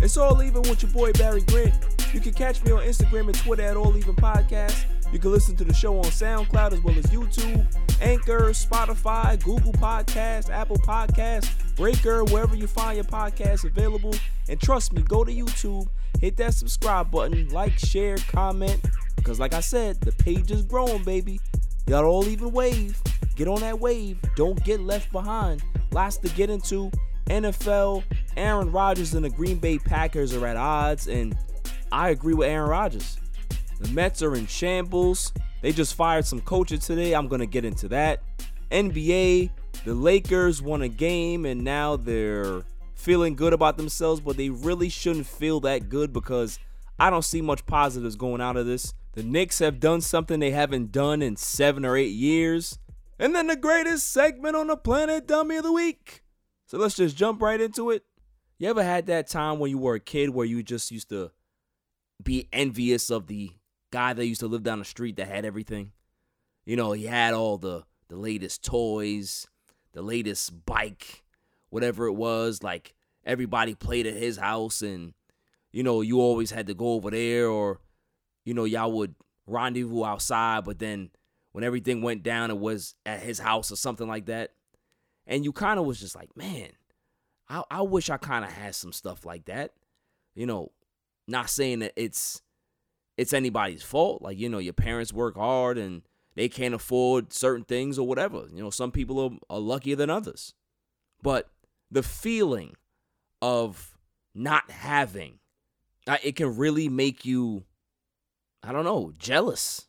it's all even with your boy Barry Grant. You can catch me on Instagram and Twitter at All Even Podcast. You can listen to the show on SoundCloud as well as YouTube, Anchor, Spotify, Google Podcasts, Apple Podcasts, Breaker, wherever you find your podcasts available. And trust me, go to YouTube, hit that subscribe button, like, share, comment. Because like I said, the page is growing, baby. Y'all all even wave. Get on that wave. Don't get left behind. Lots to get into. NFL, Aaron Rodgers and the Green Bay Packers are at odds, and I agree with Aaron Rodgers. The Mets are in shambles. They just fired some coaches today. I'm going to get into that. NBA, the Lakers won a game and now they're feeling good about themselves, but they really shouldn't feel that good because I don't see much positives going out of this. The Knicks have done something they haven't done in seven or eight years. And then the greatest segment on the planet, Dummy of the Week. So let's just jump right into it. You ever had that time when you were a kid where you just used to be envious of the guy that used to live down the street that had everything? You know, he had all the the latest toys, the latest bike, whatever it was. Like everybody played at his house, and you know, you always had to go over there, or you know, y'all would rendezvous outside, but then when everything went down, it was at his house or something like that. And you kind of was just like, man, I, I wish I kind of had some stuff like that. You know, not saying that it's it's anybody's fault. Like, you know, your parents work hard and they can't afford certain things or whatever. You know, some people are, are luckier than others. But the feeling of not having, uh, it can really make you, I don't know, jealous.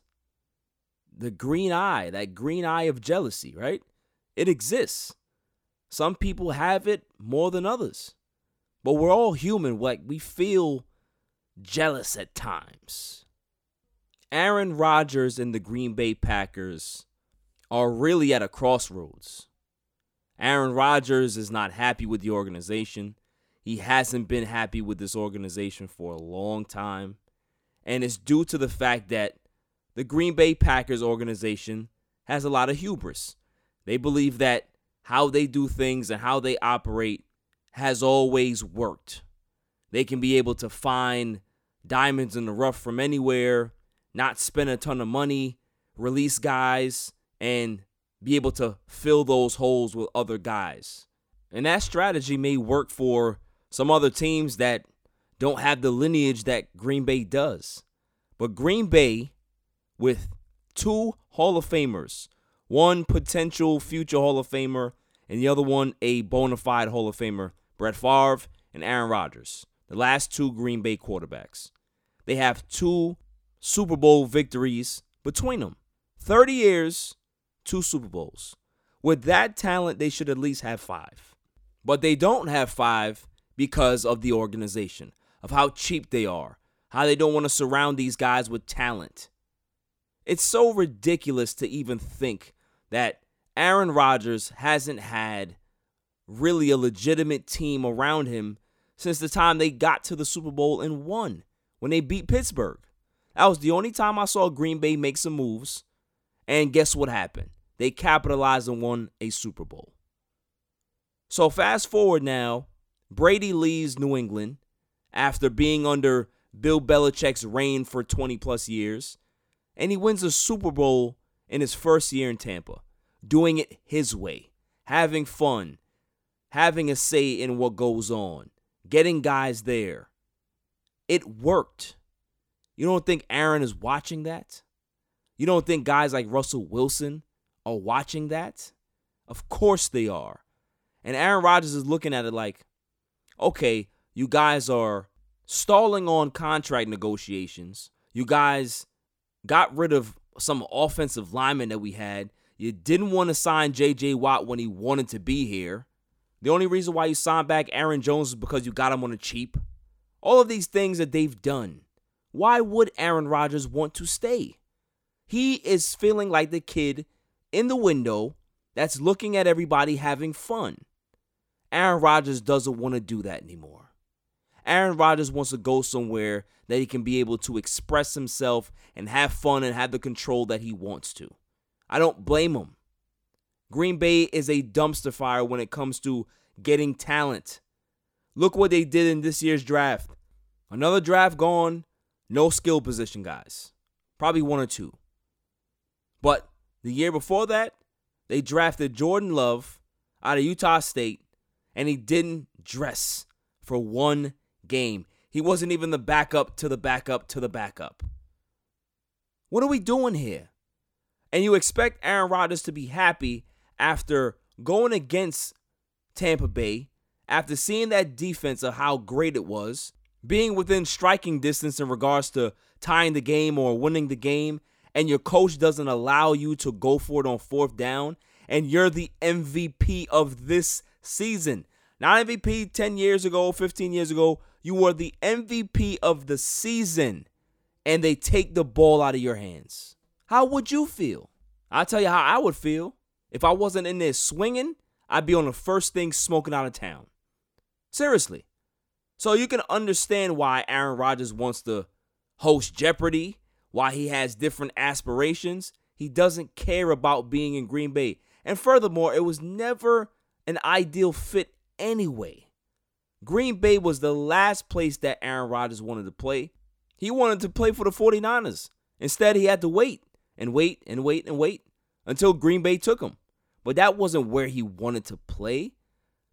The green eye, that green eye of jealousy, right? It exists. Some people have it more than others. But we're all human. Like, we feel jealous at times. Aaron Rodgers and the Green Bay Packers are really at a crossroads. Aaron Rodgers is not happy with the organization. He hasn't been happy with this organization for a long time. And it's due to the fact that the Green Bay Packers organization has a lot of hubris. They believe that how they do things and how they operate has always worked. They can be able to find diamonds in the rough from anywhere, not spend a ton of money, release guys, and be able to fill those holes with other guys. And that strategy may work for some other teams that don't have the lineage that Green Bay does. But Green Bay, with two Hall of Famers, one potential future Hall of Famer, and the other one a bona fide Hall of Famer, Brett Favre and Aaron Rodgers, the last two Green Bay quarterbacks. They have two Super Bowl victories between them 30 years, two Super Bowls. With that talent, they should at least have five. But they don't have five because of the organization, of how cheap they are, how they don't want to surround these guys with talent. It's so ridiculous to even think that Aaron Rodgers hasn't had really a legitimate team around him since the time they got to the Super Bowl and won when they beat Pittsburgh. That was the only time I saw Green Bay make some moves. And guess what happened? They capitalized and won a Super Bowl. So fast forward now, Brady leaves New England after being under Bill Belichick's reign for 20 plus years. And he wins a Super Bowl in his first year in Tampa, doing it his way, having fun, having a say in what goes on, getting guys there. It worked. You don't think Aaron is watching that? You don't think guys like Russell Wilson are watching that? Of course they are. And Aaron Rodgers is looking at it like, okay, you guys are stalling on contract negotiations. You guys got rid of some offensive linemen that we had. You didn't want to sign J.J. Watt when he wanted to be here. The only reason why you signed back Aaron Jones is because you got him on a cheap. All of these things that they've done. Why would Aaron Rodgers want to stay? He is feeling like the kid in the window that's looking at everybody having fun. Aaron Rodgers doesn't want to do that anymore. Aaron Rodgers wants to go somewhere that he can be able to express himself and have fun and have the control that he wants to. I don't blame him. Green Bay is a dumpster fire when it comes to getting talent. Look what they did in this year's draft. Another draft gone, no skill position guys. Probably one or two. But the year before that, they drafted Jordan Love out of Utah State, and he didn't dress for one game. He wasn't even the backup to the backup to the backup. What are we doing here? And you expect Aaron Rodgers to be happy after going against Tampa Bay, after seeing that defense of how great it was, being within striking distance in regards to tying the game or winning the game, and your coach doesn't allow you to go for it on fourth down, and you're the MVP of this season. Not MVP 10 years ago, 15 years ago. You were the MVP of the season, and they take the ball out of your hands. How would you feel? I'll tell you how I would feel. If I wasn't in there swinging, I'd be on the first thing smoking out of town. Seriously. So you can understand why Aaron Rodgers wants to host Jeopardy, why he has different aspirations. He doesn't care about being in Green Bay. And furthermore, it was never an ideal fit anyway. Green Bay was the last place that Aaron Rodgers wanted to play. He wanted to play for the 49ers. Instead, he had to wait and wait and wait and wait until Green Bay took him. But that wasn't where he wanted to play.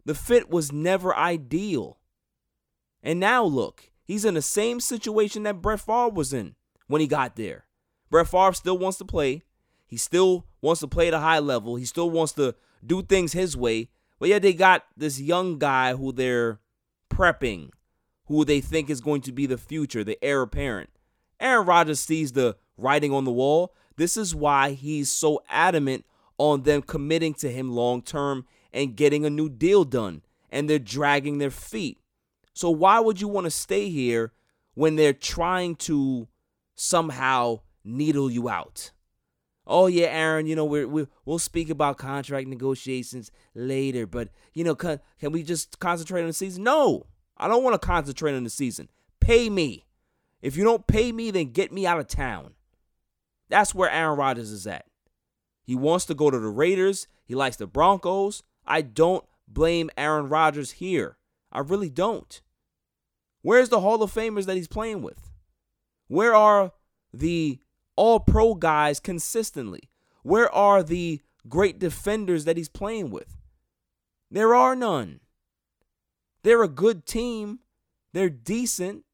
The fit was never ideal. And now look, he's in the same situation that Brett Favre was in when he got there. Brett Favre still wants to play. He still wants to play at a high level. He still wants to do things his way. But yet they got this young guy who they're prepping, who they think is going to be the future, the heir apparent. Aaron Rodgers sees the writing on the wall. This is why he's so adamant on them committing to him long term and getting a new deal done. And they're dragging their feet. So why would you want to stay here when they're trying to somehow needle you out? Oh yeah, Aaron. You know we're, we will speak about contract negotiations later, but you know can, can we just concentrate on the season? No, I don't want to concentrate on the season. Pay me. If you don't pay me, then get me out of town. That's where Aaron Rodgers is at. He wants to go to the Raiders. He likes the Broncos. I don't blame Aaron Rodgers here. I really don't. Where's the Hall of Famers that he's playing with? Where are the all pro guys consistently? Where are the great defenders that he's playing with? There are none. They're a good team. They're decent.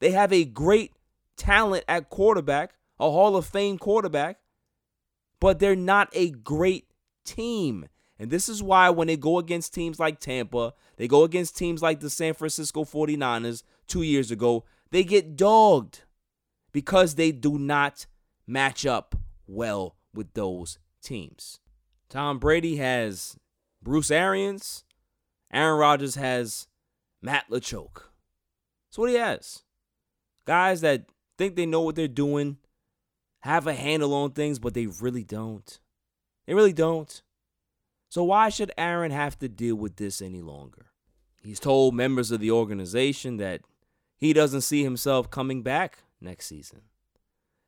They have a great talent at quarterback, a Hall of Fame quarterback, but they're not a great team. And this is why when they go against teams like Tampa, they go against teams like the San Francisco 49ers two years ago, they get dogged because they do not match up well with those teams. Tom Brady has Bruce Arians. Aaron Rodgers has Matt LaChoke. That's what he has. Guys that think they know what they're doing, have a handle on things, but they really don't. They really don't. So why should Aaron have to deal with this any longer? He's told members of the organization that he doesn't see himself coming back next season.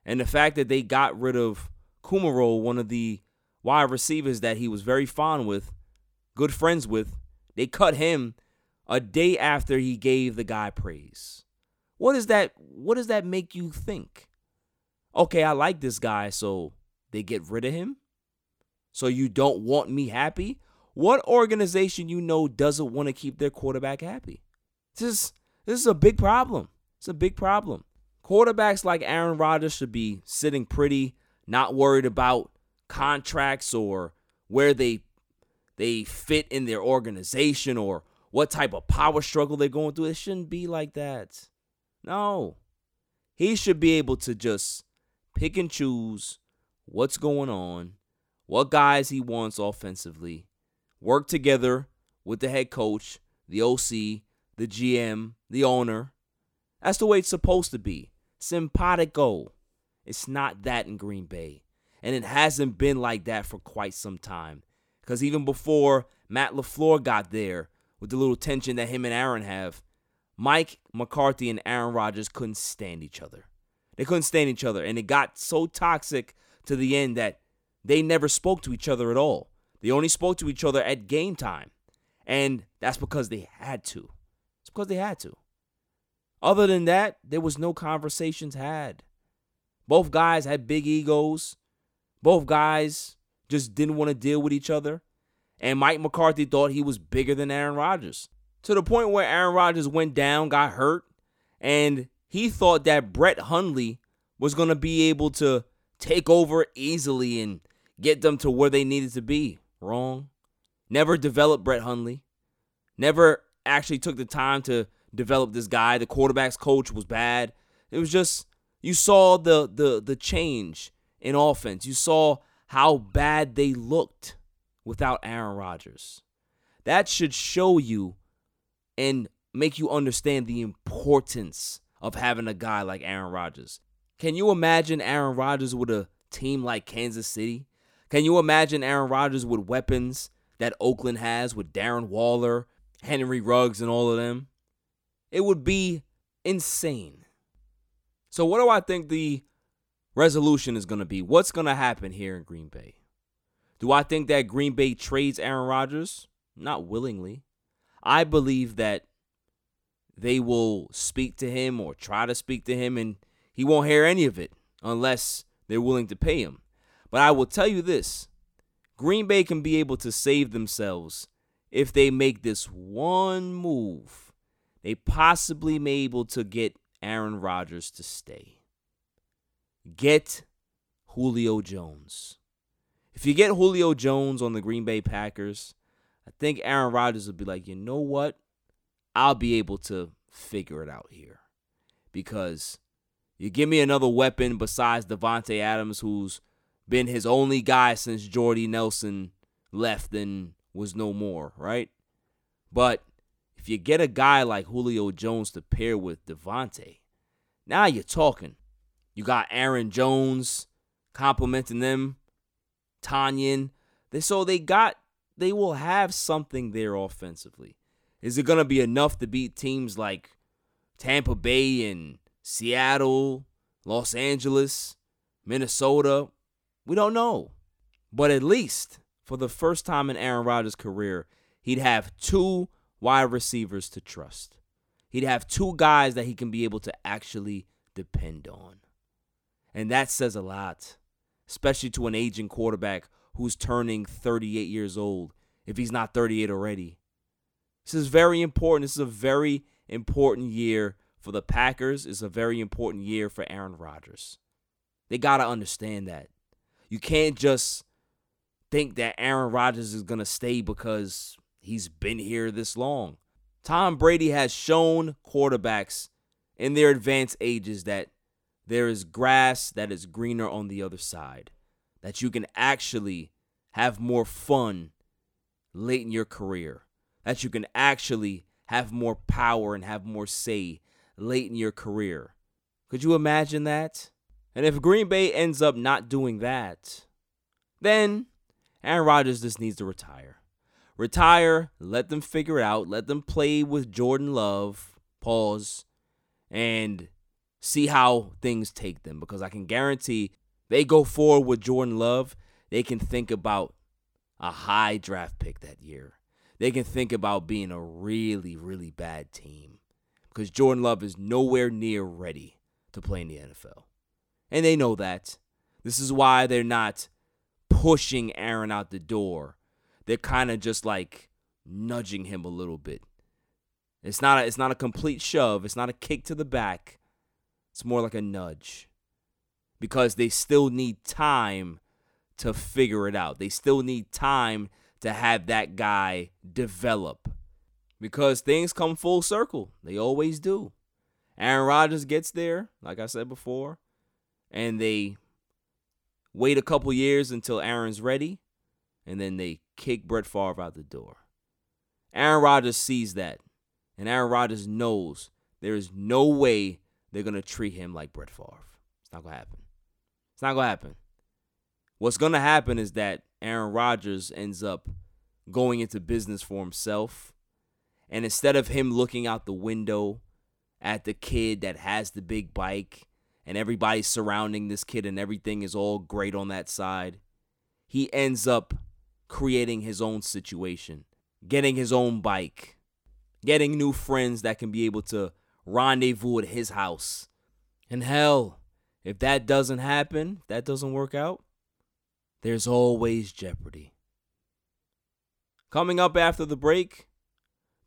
And the fact that they got rid of Kumerow, one of the wide receivers that he was very fond with, good friends with, they cut him a day after he gave the guy praise. What does that what does that make you think? Okay, I like this guy, so they get rid of him? So you don't want me happy? What organization you know doesn't want to keep their quarterback happy? This is this is a big problem. It's a big problem. Quarterbacks like Aaron Rodgers should be sitting pretty, not worried about contracts or where they they fit in their organization or what type of power struggle they're going through. It shouldn't be like that. No. He should be able to just pick and choose what's going on, what guys he wants offensively, work together with the head coach, the OC, the GM, the owner. That's the way it's supposed to be. Simpatico. It's not that in Green Bay. And it hasn't been like that for quite some time. Because even before Matt LaFleur got there, with the little tension that him and Aaron have, Mike McCarthy and Aaron Rodgers couldn't stand each other. They couldn't stand each other. And it got so toxic to the end that they never spoke to each other at all. They only spoke to each other at game time. And that's because they had to. It's because they had to. Other than that, there was no conversations had. Both guys had big egos. Both guys just didn't want to deal with each other. And Mike McCarthy thought he was bigger than Aaron Rodgers. To the point where Aaron Rodgers went down, got hurt, and he thought that Brett Hundley was going to be able to take over easily and get them to where they needed to be. Wrong. Never developed Brett Hundley. Never actually took the time to develop this guy. The quarterback's coach was bad. It was just you saw the the the change in offense. You saw how bad they looked without Aaron Rodgers. That should show you and make you understand the importance of having a guy like Aaron Rodgers. Can you imagine Aaron Rodgers with a team like Kansas City? Can you imagine Aaron Rodgers with weapons that Oakland has with Darren Waller, Henry Ruggs, and all of them? It would be insane. So, what do I think the resolution is going to be? What's going to happen here in Green Bay? Do I think that Green Bay trades Aaron Rodgers? Not willingly. I believe that they will speak to him or try to speak to him and he won't hear any of it unless they're willing to pay him. But I will tell you this Green Bay can be able to save themselves if they make this one move. They possibly may be able to get Aaron Rodgers to stay. Get Julio Jones. If you get Julio Jones on the Green Bay Packers, I think Aaron Rodgers will be like, you know what? I'll be able to figure it out here. Because you give me another weapon besides Davante Adams, who's been his only guy since Jordy Nelson left and was no more, right? But if you get a guy like Julio Jones to pair with Davante, now you're talking. You got Aaron Jones complimenting them Tonyan. They so they got they will have something there offensively. Is it gonna be enough to beat teams like Tampa Bay and Seattle, Los Angeles, Minnesota? We don't know. But at least for the first time in Aaron Rodgers' career, he'd have two wide receivers to trust. He'd have two guys that he can be able to actually depend on. And that says a lot especially to an aging quarterback who's turning 38 years old, if he's not 38 already. This is very important. This is a very important year for the Packers. It's a very important year for Aaron Rodgers. They got to understand that. You can't just think that Aaron Rodgers is going to stay because he's been here this long. Tom Brady has shown quarterbacks in their advanced ages that there is grass that is greener on the other side. That you can actually have more fun late in your career. That you can actually have more power and have more say late in your career. Could you imagine that? And if Green Bay ends up not doing that, then Aaron Rodgers just needs to retire. Retire, let them figure it out, let them play with Jordan Love, pause, and see how things take them because I can guarantee they go forward with Jordan Love, they can think about a high draft pick that year. They can think about being a really, really bad team because Jordan Love is nowhere near ready to play in the NFL. And they know that. This is why they're not pushing Aaron out the door. They're kind of just like nudging him a little bit. It's not a, it's not a complete shove, it's not a kick to the back. It's more like a nudge. Because they still need time to figure it out. They still need time to have that guy develop. Because things come full circle. They always do. Aaron Rodgers gets there, like I said before, and they wait a couple years until Aaron's ready, and then they kick Brett Favre out the door. Aaron Rodgers sees that, and Aaron Rodgers knows there is no way they're going to treat him like Brett Favre. It's not going to happen. It's not going to happen. What's going to happen is that Aaron Rodgers ends up going into business for himself. And instead of him looking out the window at the kid that has the big bike and everybody's surrounding this kid and everything is all great on that side, he ends up creating his own situation, getting his own bike, getting new friends that can be able to rendezvous at his house. And hell, if that doesn't happen, that doesn't work out, there's always jeopardy. Coming up after the break,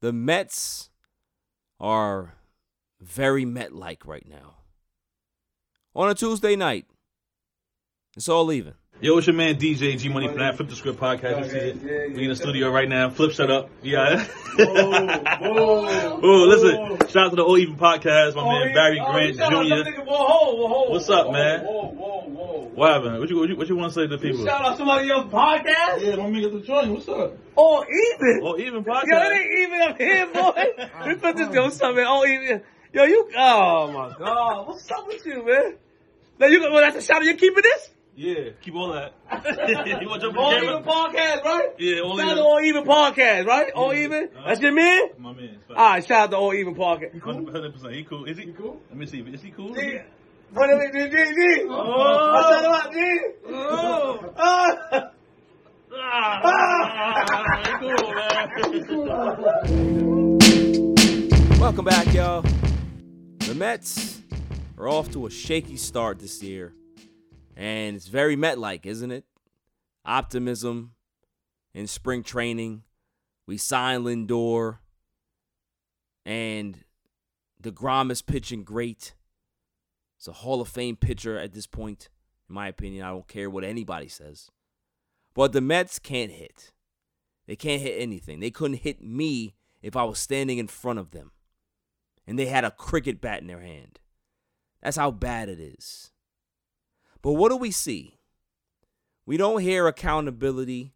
the Mets are very Met like right now. On a Tuesday night, it's all even. Yo, it's your man DJ G Money from that Flip the Script podcast. You see it? We in the studio right now. Flip, shut up. Yeah. oh, listen. Shout out to the All Even podcast. My man Barry oh, Grant Jr. What's up, man? What happened? What you what you, what you want to say to the people? Shout out to somebody else's podcast. Yeah, don't make it the joint. What's up? All even. All Even Podcast. Yo, it podcast. ain't even up here, boy. we put this yo, what's up. All even. Yo, you. Oh my god, what's up with you, man? Now you. Well, that's a shout out. You keeping this? Yeah, keep all that. you want to jump All in the even podcast, right? Yeah, all Shout out even. to All Even podcast, right? All Yeah. even. Uh-huh. That's your man. My man. All right, shout out to All Even podcast. Hundred percent. He cool. Is he? cool? Let me see. Is he cool? Yeah. What is it, G, G, G? Oh. I shout him out, G. Oh. Ah. Ah, he cool, man. Welcome back, y'all. The Mets are off to a shaky start this year, and it's very Met like, isn't it? Optimism in spring training. We signed Lindor, and DeGrom is pitching great. It's a Hall of Fame pitcher at this point, in my opinion. I don't care what anybody says. But the Mets can't hit. They can't hit anything. They couldn't hit me if I was standing in front of them and they had a cricket bat in their hand. That's how bad it is. But what do we see? We don't hear accountability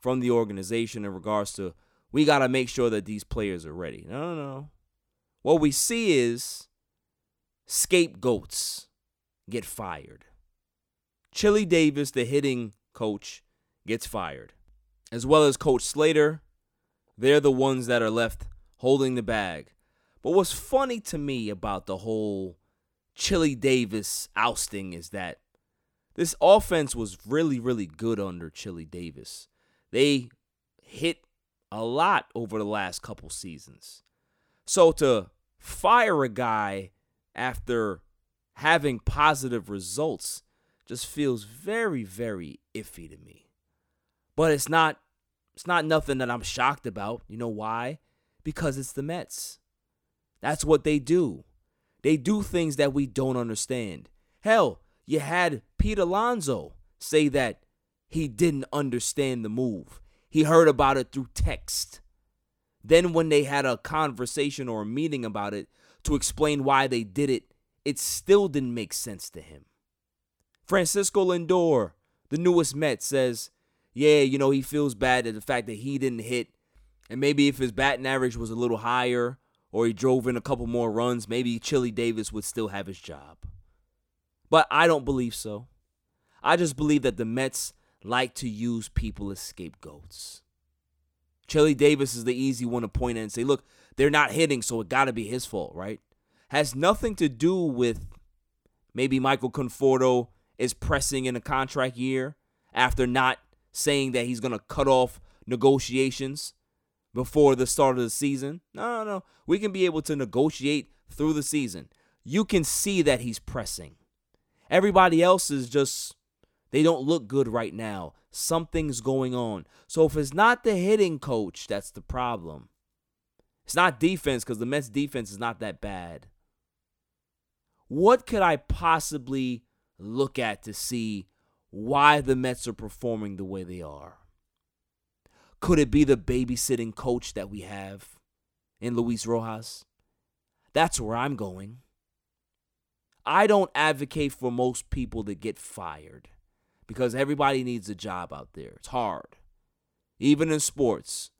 from the organization in regards to we got to make sure that these players are ready. No, no, no. What we see is scapegoats get fired. Chili Davis, the hitting coach, gets fired, as well as Coach Slater. They're the ones that are left holding the bag. But what's funny to me about the whole Chili Davis ousting is that this offense was really, really good under Chili Davis. They hit a lot over the last couple seasons. So to fire a guy after having positive results just feels very, very iffy to me. But it's not it's not nothing that I'm shocked about. You know why? Because it's the Mets. That's what they do. They do things that we don't understand. Hell, you had Pete Alonso say that he didn't understand the move. He heard about it through text. Then, when they had a conversation or a meeting about it to explain why they did it, it still didn't make sense to him. Francisco Lindor, the newest Met, says, yeah, you know, he feels bad at the fact that he didn't hit. And maybe if his batting average was a little higher or he drove in a couple more runs, maybe Chili Davis would still have his job. But I don't believe so. I just believe that the Mets like to use people as scapegoats. Chili Davis is the easy one to point at and say, look, they're not hitting, so it got to be his fault, right? Has nothing to do with maybe Michael Conforto is pressing in a contract year after not saying that he's going to cut off negotiations before the start of the season. No, no, no. We can be able to negotiate through the season. You can see that he's pressing. Everybody else is just, they don't look good right now. Something's going on. So if it's not the hitting coach, that's the problem. It's not defense because the Mets defense is not that bad. What could I possibly look at to see why the Mets are performing the way they are? Could it be the babysitting coach that we have in Luis Rojas? That's where I'm going. I don't advocate for most people to get fired because everybody needs a job out there. It's hard. Even in sports,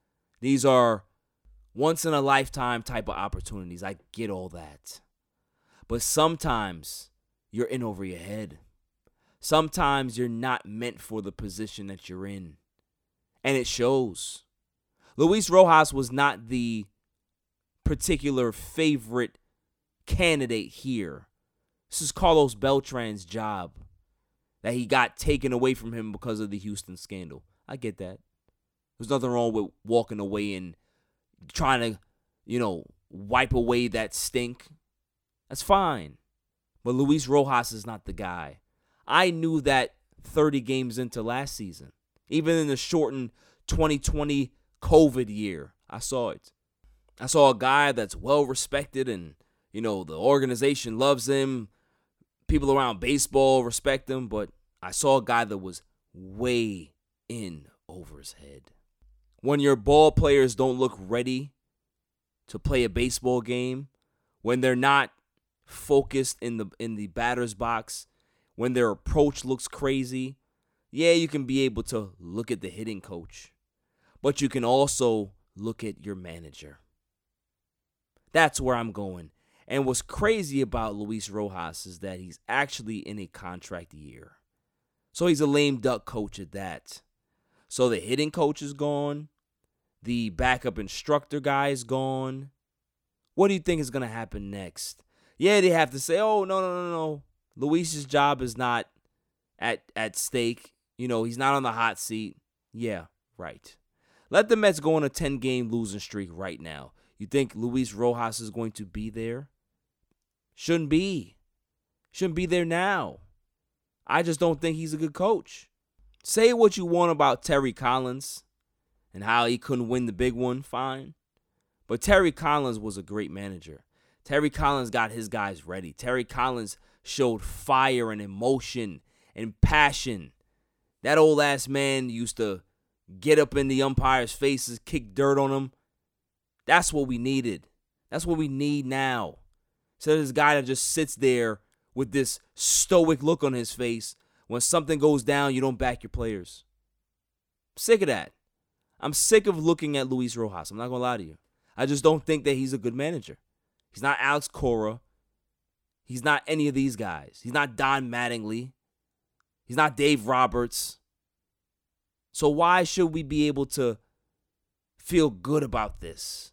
these are once in a lifetime type of opportunities. I get all that. But sometimes you're in over your head. Sometimes you're not meant for the position that you're in. And it shows. Luis Rojas was not the particular favorite candidate here. This is Carlos Beltran's job that he got taken away from him because of the Houston scandal. I get that. There's nothing wrong with walking away and trying to, you know, wipe away that stink. That's fine. But Luis Rojas is not the guy. I knew that 30 games into last season. Even in the shortened 2020 COVID year, I saw it. I saw a guy that's well respected and, you know, the organization loves him. People around baseball respect him, but I saw a guy that was way in over his head. When your ball players don't look ready to play a baseball game, when they're not focused in the in the batter's box, when their approach looks crazy, yeah, you can be able to look at the hitting coach, but you can also look at your manager. That's where I'm going. And what's crazy about Luis Rojas is that he's actually in a contract year. So he's a lame duck coach at that. So the hitting coach is gone. The backup instructor guy is gone. What do you think is going to happen next? Yeah, they have to say, "Oh, no, no, no, no. Luis's job is not at at stake. You know, he's not on the hot seat." Yeah, right. Let the Mets go on a 10-game losing streak right now. You think Luis Rojas is going to be there? Shouldn't be. Shouldn't be there now. I just don't think he's a good coach. Say what you want about Terry Collins and how he couldn't win the big one, fine. But Terry Collins was a great manager. Terry Collins got his guys ready. Terry Collins showed fire and emotion and passion. That old ass man used to get up in the umpires' faces, kick dirt on them. That's what we needed. That's what we need now. So this guy that just sits there with this stoic look on his face when something goes down, you don't back your players. sick of that. I'm sick of looking at Luis Rojas. I'm not gonna lie to you. I just don't think that he's a good manager. He's not Alex Cora. He's not any of these guys. He's not Don Mattingly. He's not Dave Roberts. So why should we be able to feel good about this?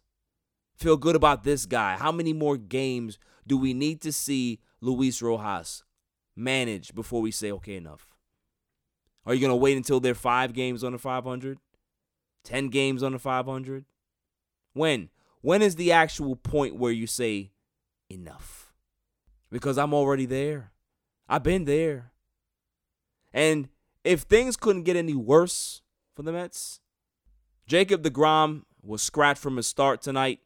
Feel good about this guy? How many more games do we need to see Luis Rojas manage before we say okay enough? Are you going to wait until they're 5 games under 500? 10 games under 500? When? When is the actual point where you say enough? Because I'm already there. I've been there. And if things couldn't get any worse for the Mets, Jacob DeGrom was scratched from his start tonight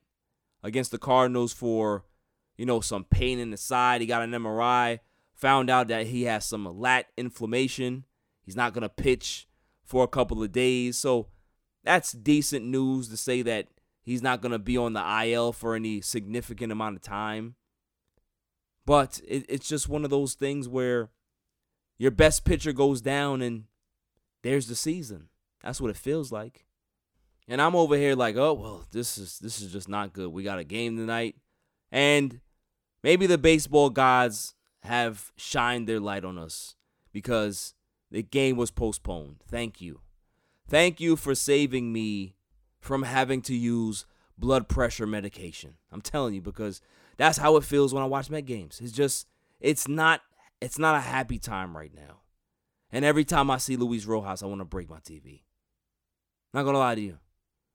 against the Cardinals for, you know, some pain in the side. He got an MRI, found out that he has some lat inflammation. He's not going to pitch for a couple of days. So that's decent news to say that He's not going to be on the IL for any significant amount of time. But it, it's just one of those things where your best pitcher goes down and there's the season. That's what it feels like. And I'm over here like, oh well, this is this is just not good. We got a game tonight. And maybe the baseball gods have shined their light on us because the game was postponed. Thank you. Thank you for saving me from having to use blood pressure medication. I'm telling you because that's how it feels when I watch Met games. It's just it's not it's not a happy time right now. And every time I see Luis Rojas, I want to break my TV. Not gonna lie to you.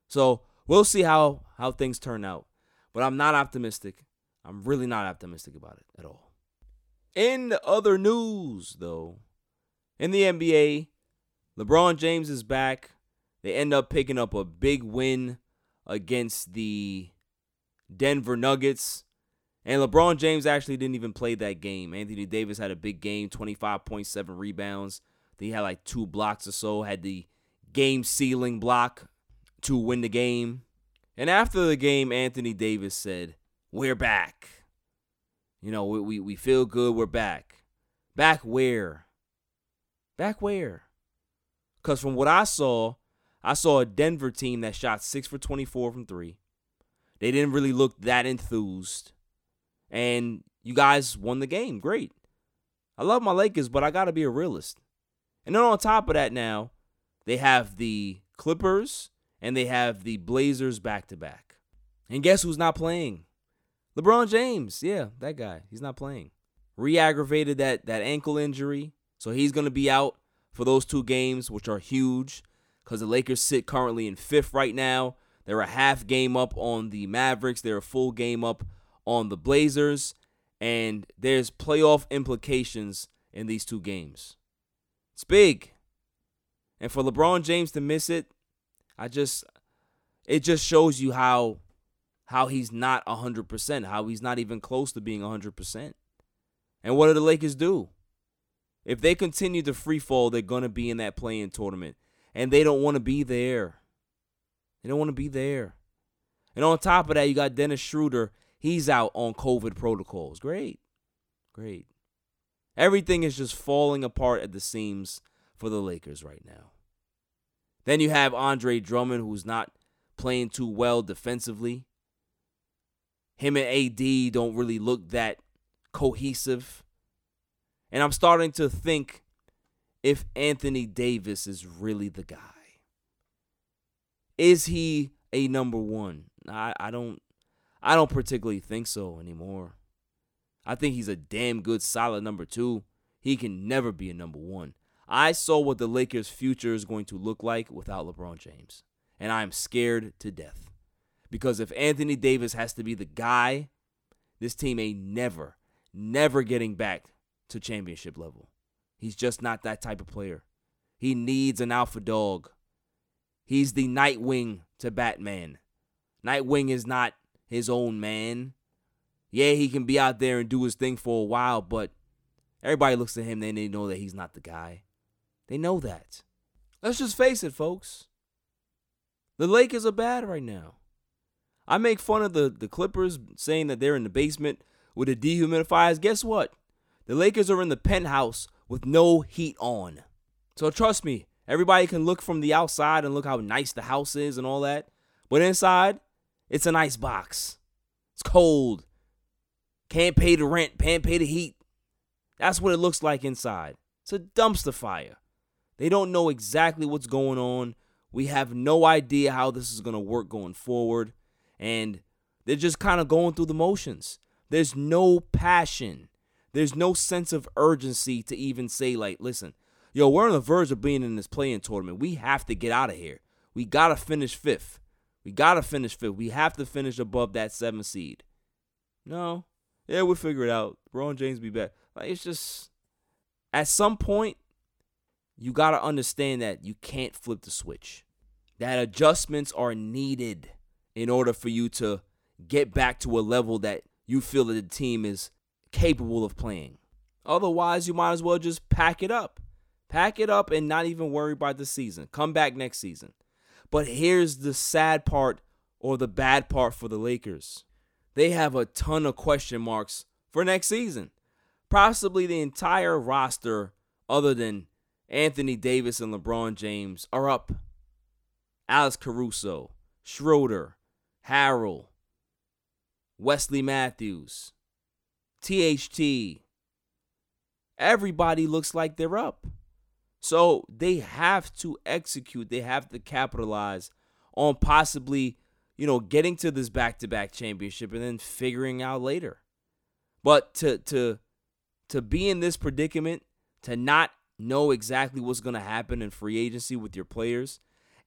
So we'll see how how things turn out. But I'm not optimistic. I'm really not optimistic about it at all. In other news, though, in the NBA, LeBron James is back. They end up picking up a big win against the Denver Nuggets. And LeBron James actually didn't even play that game. Anthony Davis had a big game, 25.7 rebounds. Then he had like two blocks or so, had the game sealing block to win the game. And after the game, Anthony Davis said, We're back. You know, we, we, we feel good. We're back. Back where? Back where? Because from what I saw, I saw a Denver team that shot 6 for 24 from 3. They didn't really look that enthused. And you guys won the game. Great. I love my Lakers, but I got to be a realist. And then on top of that, now, they have the Clippers and they have the Blazers back to back. And guess who's not playing? LeBron James. Yeah, that guy. He's not playing. Re-aggravated that that ankle injury, so he's going to be out for those two games, which are huge because the Lakers sit currently in fifth right now. They're a half game up on the Mavericks. They're a full game up on the Blazers, and there's playoff implications in these two games. It's big. And for LeBron James to miss it, I just it just shows you how how he's not 100%, how he's not even close to being 100%. And what do the Lakers do? If they continue to free fall, they're going to be in that play-in tournament and they don't want to be there. They don't want to be there. And on top of that, you got Dennis Schroeder. He's out on COVID protocols. Great. Great. Everything is just falling apart at the seams for the Lakers right now. Then you have Andre Drummond, who's not playing too well defensively. Him and AD don't really look that cohesive. And I'm starting to think if Anthony Davis is really the guy. Is he a number one? I, I don't I don't particularly think so anymore. I think he's a damn good solid number two. He can never be a number one. I saw what the Lakers' future is going to look like without LeBron James. And I'm scared to death. Because if Anthony Davis has to be the guy, this team ain't never, never getting back to championship level. He's just not that type of player. He needs an alpha dog. He's the Nightwing to Batman. Nightwing is not his own man. Yeah, he can be out there and do his thing for a while, but everybody looks at him and they know that he's not the guy. They know that. Let's just face it, folks. The Lakers are bad right now. I make fun of the, the Clippers saying that they're in the basement with the dehumidifiers. Guess what? The Lakers are in the penthouse with no heat on. So trust me, everybody can look from the outside and look how nice the house is and all that. But inside, it's an ice box. It's cold. Can't pay the rent, can't pay the heat. That's what it looks like inside. It's a dumpster fire. They don't know exactly what's going on. We have no idea how this is going to work going forward. And they're just kind of going through the motions. There's no passion. There's no sense of urgency to even say, like, listen, yo, we're on the verge of being in this play-in tournament. We have to get out of here. We got to finish fifth. We got to finish fifth. We have to finish above that seven seed. No. Yeah, we'll figure it out. Ron James be back. Like, it's just, at some point, you got to understand that you can't flip the switch. That adjustments are needed in order for you to get back to a level that you feel that the team is capable of playing. Otherwise, you might as well just pack it up. Pack it up and not even worry about the season. Come back next season. But here's the sad part or the bad part for the Lakers. They have a ton of question marks for next season. Possibly the entire roster, other than Anthony Davis and LeBron James, are up. Alex Caruso, Schroeder, Harrell, Wesley Matthews, THT. Everybody looks like they're up. So they have to execute, they have to capitalize on possibly, you know, getting to this back-to-back championship and then figuring out later. But to to to be in this predicament, to not know exactly what's going to happen in free agency with your players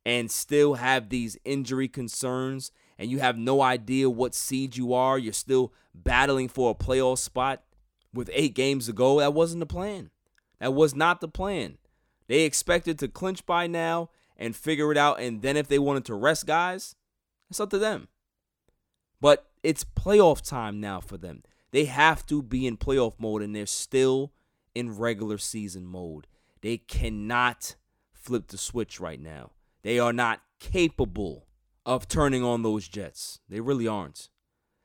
and still have these injury concerns and you have no idea what seed you are, you're still battling for a playoff spot with eight games to go, that wasn't the plan. That was not the plan. They expected to clinch by now and figure it out. And then if they wanted to rest guys, it's up to them. But it's playoff time now for them. They have to be in playoff mode, and they're still in regular season mode. They cannot flip the switch right now. They are not capable of turning on those Jets. They really aren't.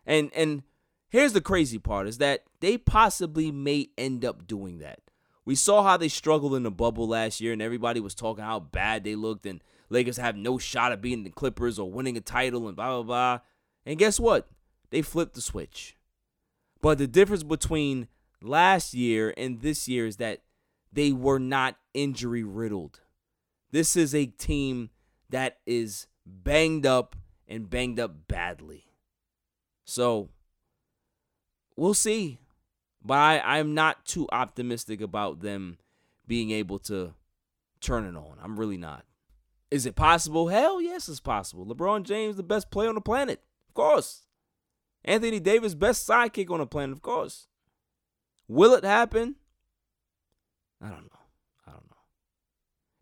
And and here's the crazy part is that they possibly may end up doing that. We saw how they struggled in the bubble last year, and everybody was talking how bad they looked, and Lakers have no shot at beating the Clippers or winning a title, and blah blah blah. And guess what? They flipped the switch. But the difference between last year and this year is that they were not injury riddled. This is a team that is banged up and banged up badly. So we'll see. But I, I'm not too optimistic about them being able to turn it on. I'm really not. Is it possible? Hell yes, it's possible. LeBron James, the best player on the planet. Of course. Anthony Davis, best sidekick on the planet, of course. Will it happen? I don't know. I don't know.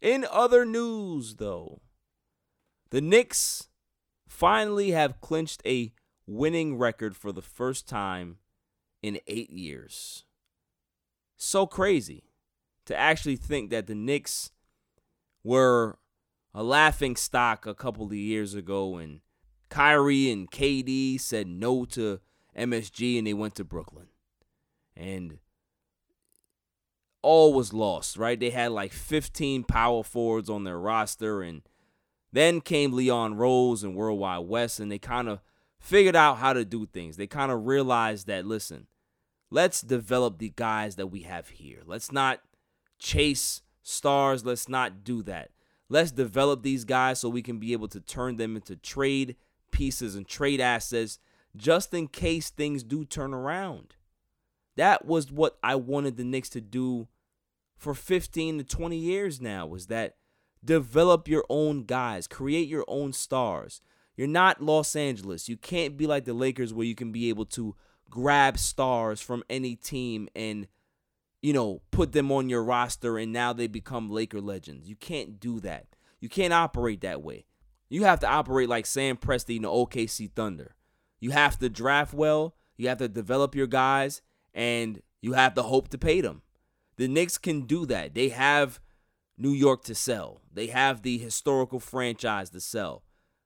In other news, though, the Knicks finally have clinched a winning record for the first time in eight years. So crazy to actually think that the Knicks were a laughing stock a couple of years ago and Kyrie and KD said no to MSG and they went to Brooklyn. And all was lost, right? They had like 15 power forwards on their roster and then came Leon Rose and World Wide Wes, and they kind of figured out how to do things. They kind of realized that listen, let's develop the guys that we have here. Let's not chase stars, let's not do that. Let's develop these guys so we can be able to turn them into trade pieces and trade assets just in case things do turn around. That was what I wanted the Knicks to do for 15 to 20 years now was that develop your own guys, create your own stars. You're not Los Angeles. You can't be like the Lakers where you can be able to grab stars from any team and you know, put them on your roster and now they become Laker legends. You can't do that. You can't operate that way. You have to operate like Sam Presti in the OKC Thunder. You have to draft well, you have to develop your guys, and you have to hope to pay them. The Knicks can do that. They have New York to sell. They have the historical franchise to sell.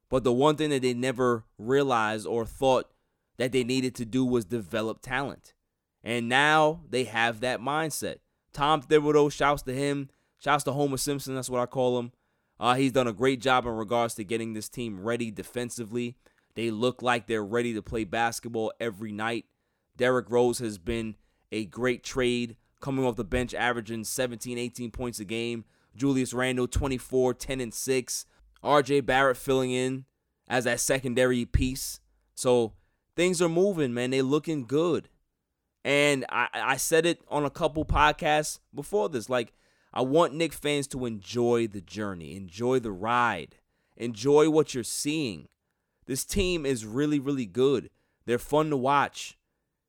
But the one thing that they never realized or thought that they needed to do was develop talent. And now they have that mindset. Tom Thibodeau shouts to him, shouts to Homer Simpson, that's what I call him. Uh, he's done a great job in regards to getting this team ready defensively. They look like they're ready to play basketball every night. Derrick Rose has been a great trade, coming off the bench, averaging 17, 18 points a game. Julius Randle, 24, 10, and 6. RJ Barrett filling in as that secondary piece. So things are moving, man. They're looking good. And I, I said it on a couple podcasts before this. Like, I want Knick fans to enjoy the journey, enjoy the ride, enjoy what you're seeing. This team is really, really good. They're fun to watch.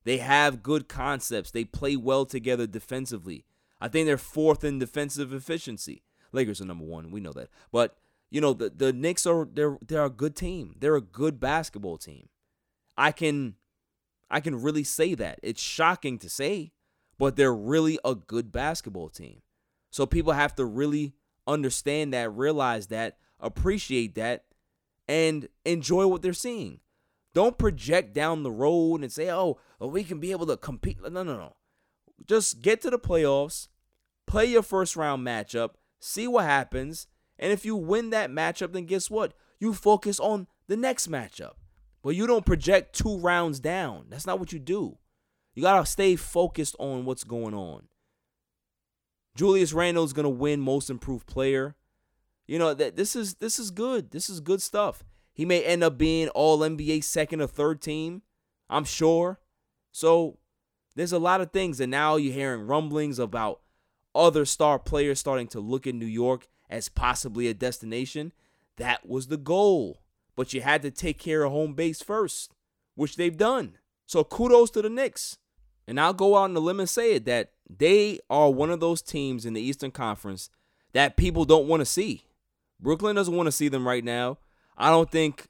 They have good concepts. They play well together defensively. I think they're fourth in defensive efficiency. Lakers are number one. We know that. But you know the the Knicks are they're they're a good team. They're a good basketball team. I can I can really say that. It's shocking to say, but they're really a good basketball team. So people have to really understand that, realize that, appreciate that, and enjoy what they're seeing. Don't project down the road and say, oh, we can be able to compete. No, no, no. Just get to the playoffs, play your first round matchup, see what happens. And if you win that matchup, then guess what? You focus on the next matchup. But you don't project two rounds down. That's not what you do. You got to stay focused on what's going on. Julius Randle is going to win most improved player. You know that this is this is good. This is good stuff. He may end up being all NBA second or third team. I'm sure. So there's a lot of things and now you're hearing rumblings about other star players starting to look at New York as possibly a destination. that was the goal. But you had to take care of home base first, which they've done. So kudos to the Knicks. And I'll go out on the limb and say it that they are one of those teams in the Eastern Conference that people don't want to see. Brooklyn doesn't want to see them right now. I don't think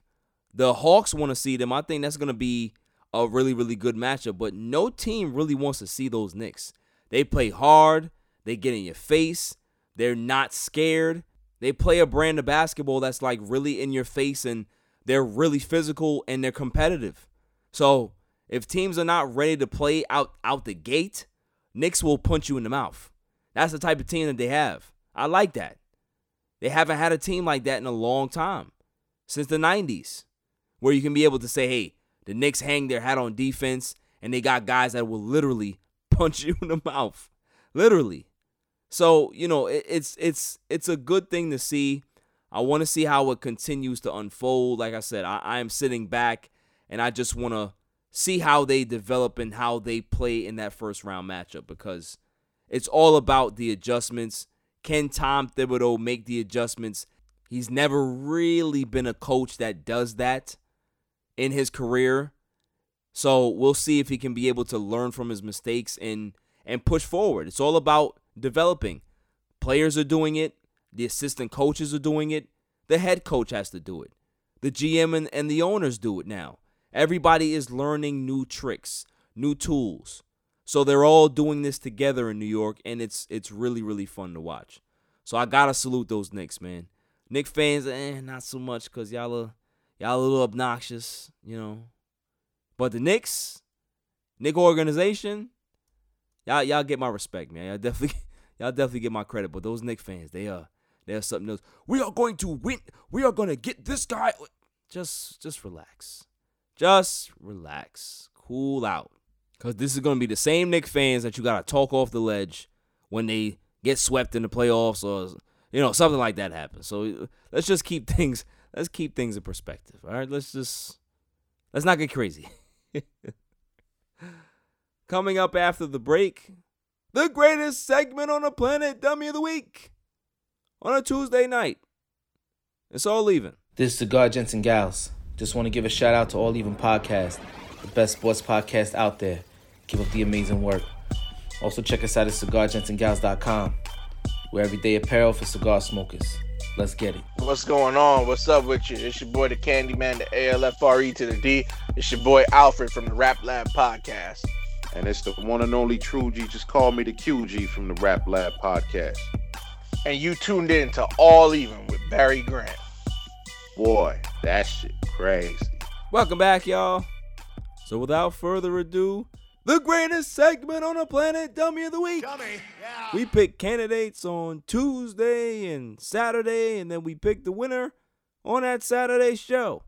the Hawks want to see them. I think that's going to be a really, really good matchup. But no team really wants to see those Knicks. They play hard, they get in your face, they're not scared. They play a brand of basketball that's like really in your face and they're really physical and they're competitive. So if teams are not ready to play out out the gate, Knicks will punch you in the mouth. That's the type of team that they have. I like that. They haven't had a team like that in a long time, since the 90s, where you can be able to say, hey, the Knicks hang their hat on defense and they got guys that will literally punch you in the mouth. Literally. So, you know, it, it's it's it's a good thing to see. I want to see how it continues to unfold. Like I said, I, I am sitting back and I just want to see how they develop and how they play in that first round matchup because it's all about the adjustments. Can Tom Thibodeau make the adjustments? He's never really been a coach that does that in his career. So we'll see if he can be able to learn from his mistakes and and push forward. It's all about developing. Players are doing it, the assistant coaches are doing it, the head coach has to do it. The GM and, and the owners do it now. Everybody is learning new tricks, new tools. So they're all doing this together in New York, and it's it's really, really fun to watch. So I gotta salute those Knicks, man. Knick fans, eh, not so much because y'all are y'all a little obnoxious, you know. But the Knicks, Knick organization, y'all y'all get my respect, man. Y'all definitely y'all definitely get my credit. But those Knick fans, they are they are something else. We are going to win. We are gonna get this guy. Just just relax. Just relax. Cool out. Cause this is gonna be the same Knick fans that you gotta talk off the ledge when they get swept in the playoffs or you know something like that happens. So let's just keep things let's keep things in perspective. All right, let's just let's not get crazy. Coming up after the break, the greatest segment on the planet, Dummy of the Week, on a Tuesday night. It's all even. This is Cigar Gents and Gals. Just want to give a shout out to All Even Podcast, the best sports podcast out there. Keep up the amazing work. Also, check us out at cigargentsandgals.com. We're everyday apparel for cigar smokers. Let's get it. What's going on? What's up with you? It's your boy, the Candyman, the ALFRE to the D. It's your boy, Alfred from the Rap Lab Podcast. And it's the one and only True G. Just call me the QG from the Rap Lab Podcast. And you tuned in to All Even with Barry Grant. Boy, that shit crazy. Welcome back, y'all. So, without further ado, the greatest segment on the planet, Dummy of the Week. Dummy, yeah. We pick candidates on Tuesday and Saturday, and then we pick the winner on that Saturday show.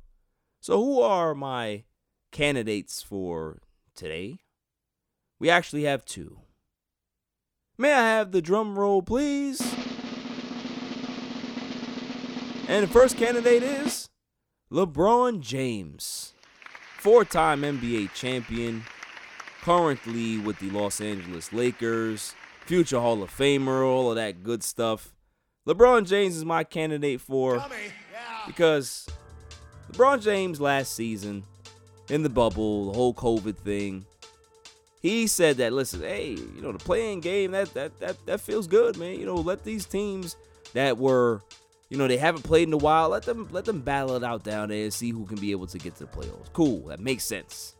So, who are my candidates for today? We actually have two. May I have the drum roll, please? And the first candidate is LeBron James, four time NBA champion, currently with the Los Angeles Lakers, future Hall of Famer, all of that good stuff. LeBron James is my candidate for yeah. because LeBron James last season in the bubble, the whole COVID thing, he said that listen, hey, you know, the play-in game that that that that feels good, man. You know, let these teams that were you know, they haven't played in a while. Let them let them battle it out down there and see who can be able to get to the playoffs. Cool, that makes sense.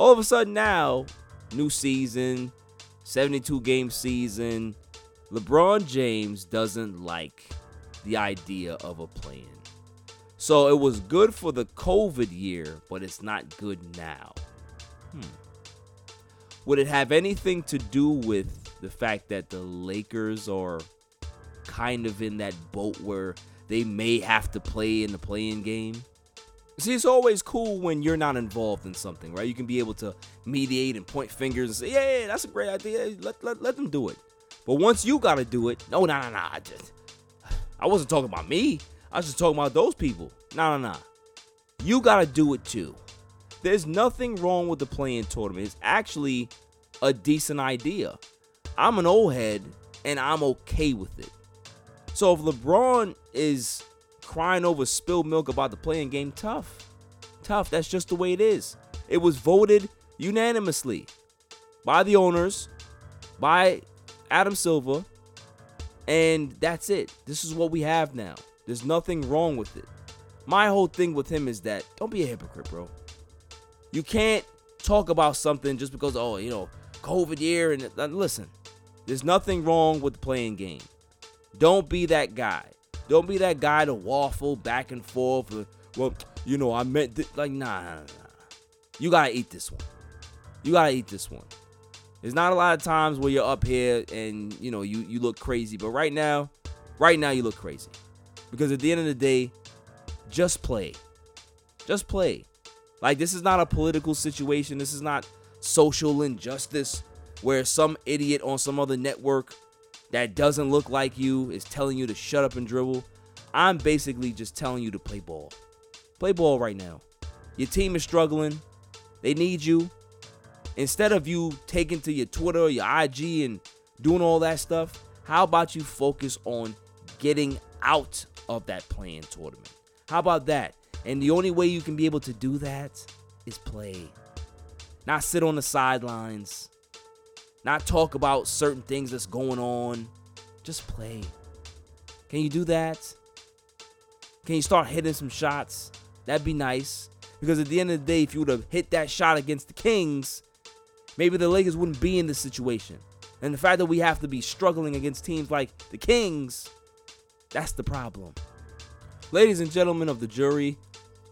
All of a sudden now, new season, 72 game season, LeBron James doesn't like the idea of a plan. So it was good for the COVID year, but it's not good now. Hmm. Would it have anything to do with the fact that the Lakers are kind of in that boat where they may have to play in the play-in game? See, it's always cool when you're not involved in something, right? You can be able to mediate and point fingers and say, yeah, yeah that's a great idea. Let, let, let them do it. But once you got to do it, no, no, no, no. I, just, I wasn't talking about me. I was just talking about those people. No, no, no. You got to do it too. There's nothing wrong with the play-in tournament. It's actually a decent idea. I'm an old head and I'm okay with it. So if LeBron is crying over spilled milk about the play-in game, tough. Tough. That's just the way it is. It was voted unanimously by the owners, by Adam Silver, and that's it. This is what we have now. There's nothing wrong with it. My whole thing with him is that don't be a hypocrite, bro. You can't talk about something just because, oh, you know, COVID year. And uh, listen, there's nothing wrong with the play-in game. Don't be that guy. Don't be that guy to waffle back and forth. Or, well, you know, I meant th-. like, nah, nah, nah. You gotta eat this one. You gotta eat this one. There's not a lot of times where you're up here and you know you you look crazy, but right now, right now you look crazy. Because at the end of the day, just play. Just play. Like this is not a political situation. This is not social injustice where some idiot on some other network that doesn't look like you is telling you to shut up and dribble. I'm basically just telling you to play ball. Play ball right now. Your team is struggling. They need you. Instead of you taking to your Twitter, your IG, and doing all that stuff, how about you focus on getting out of that play-in tournament? How about that? And the only way you can be able to do that is play. Not sit on the sidelines. Not talk about certain things that's going on. Just play. Can you do that? Can you start hitting some shots? That'd be nice. Because at the end of the day, if you would have hit that shot against the Kings, maybe the Lakers wouldn't be in this situation. And the fact that we have to be struggling against teams like the Kings, that's the problem. Ladies and gentlemen of the jury,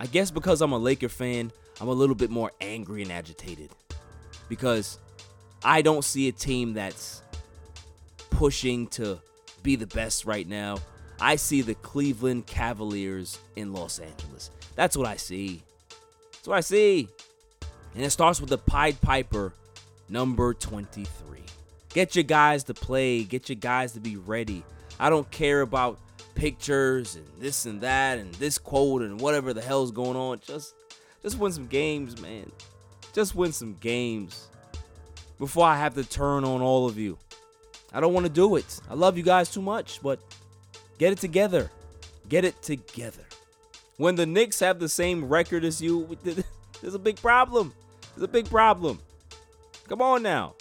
I guess because I'm a Laker fan, I'm a little bit more angry and agitated. Because I don't see a team that's pushing to be the best right now. I see the Cleveland Cavaliers in Los Angeles. That's what I see. That's what I see. And it starts with the Pied Piper, number 23. Get your guys to play, get your guys to be ready. I don't care about pictures and this and that and this quote and whatever the hell's going on. Just just win some games, man. Just win some games before I have to turn on all of you. I don't want to do it. I love you guys too much, but get it together. Get it together. When the Knicks have the same record as you, there's a big problem. There's a big problem. Come on now.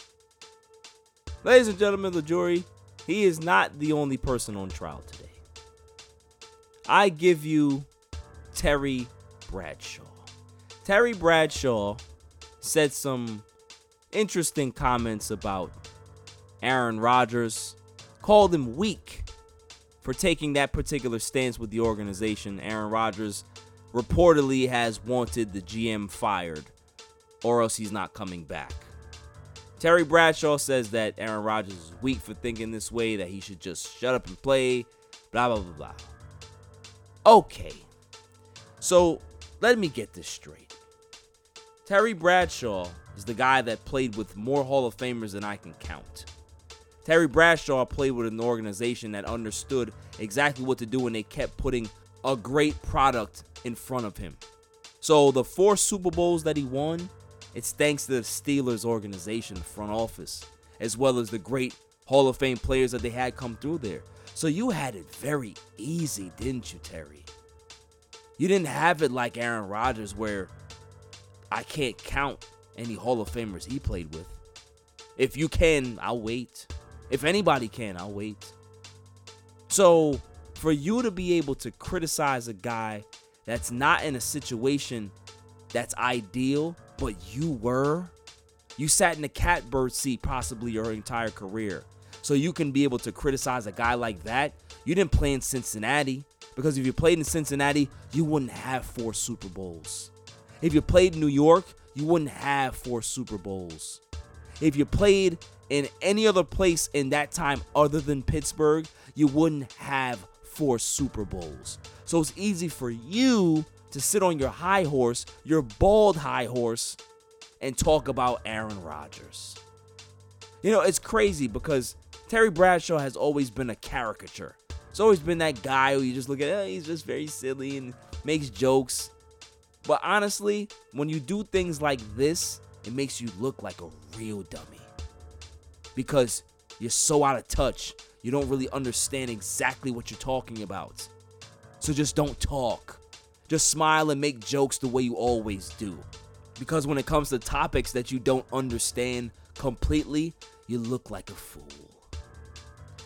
Ladies and gentlemen of the jury, he is not the only person on trial today. I give you Terry Bradshaw. Terry Bradshaw said some interesting comments about Aaron Rodgers, called him weak for taking that particular stance with the organization. Aaron Rodgers reportedly has wanted the GM fired, or else he's not coming back. Terry Bradshaw says that Aaron Rodgers is weak for thinking this way, that he should just shut up and play, blah, blah, blah, blah. Okay, so let me get this straight. Terry Bradshaw is the guy that played with more Hall of Famers than I can count. Terry Bradshaw played with an organization that understood exactly what to do and they kept putting a great product in front of him. So the four Super Bowls that he won, it's thanks to the Steelers organization, front office, as well as the great Hall of Fame players that they had come through there. So you had it very easy, didn't you, Terry? You didn't have it like Aaron Rodgers where I can't count any Hall of Famers he played with. If you can, I'll wait. If anybody can, I'll wait. So, for you to be able to criticize a guy that's not in a situation that's ideal, but you were, you sat in the catbird seat possibly your entire career. So you can be able to criticize a guy like that. You didn't play in Cincinnati because if you played in Cincinnati, you wouldn't have four Super Bowls. If you played in New York, you wouldn't have four Super Bowls. If you played in any other place in that time other than Pittsburgh, you wouldn't have four Super Bowls. So it's easy for you to sit on your high horse, your bald high horse, and talk about Aaron Rodgers. You know, it's crazy because Terry Bradshaw has always been a caricature. It's always been that guy who you just look at, oh, he's just very silly and makes jokes. But honestly, when you do things like this, it makes you look like a real dummy. Because you're so out of touch, you don't really understand exactly what you're talking about. So just don't talk. Just smile and make jokes the way you always do. Because when it comes to topics that you don't understand completely, you look like a fool.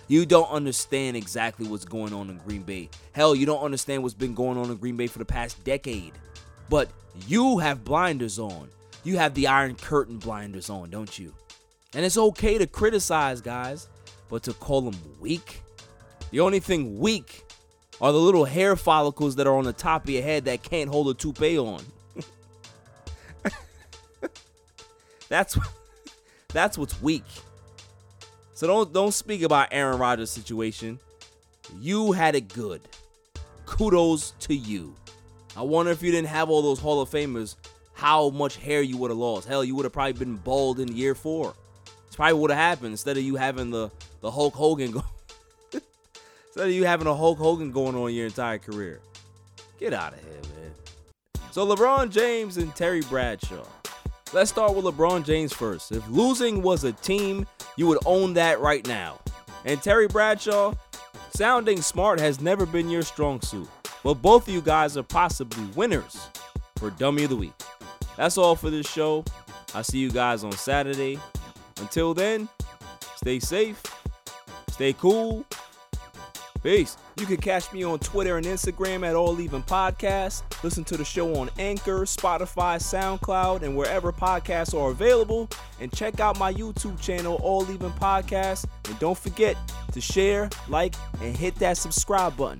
You don't understand exactly what's going on in Green Bay. Hell, you don't understand what's been going on in Green Bay for the past decade. But you have blinders on. You have the Iron Curtain blinders on, don't you? And it's okay to criticize guys, but to call them weak? The only thing weak are the little hair follicles that are on the top of your head that can't hold a toupee on. that's that's what's weak. So don't don't speak about Aaron Rodgers' situation. You had it good. Kudos to you. I wonder if you didn't have all those Hall of Famers, how much hair you would have lost. Hell, you would have probably been bald in year four. It's probably would have happened instead of you having the the Hulk Hogan go. instead of you having a Hulk Hogan going on your entire career. Get out of here, man. So LeBron James and Terry Bradshaw. Let's start with LeBron James first. If losing was a team, you would own that right now. And Terry Bradshaw, sounding smart has never been your strong suit. But both of you guys are possibly winners for Dummy of the Week. That's all for this show. I'll see you guys on Saturday. Until then, stay safe, stay cool. Peace. You can catch me on Twitter and Instagram at All Even Podcast. Listen to the show on Anchor, Spotify, SoundCloud, and wherever podcasts are available. And check out my YouTube channel, All Even Podcast. And don't forget to share, like, and hit that subscribe button.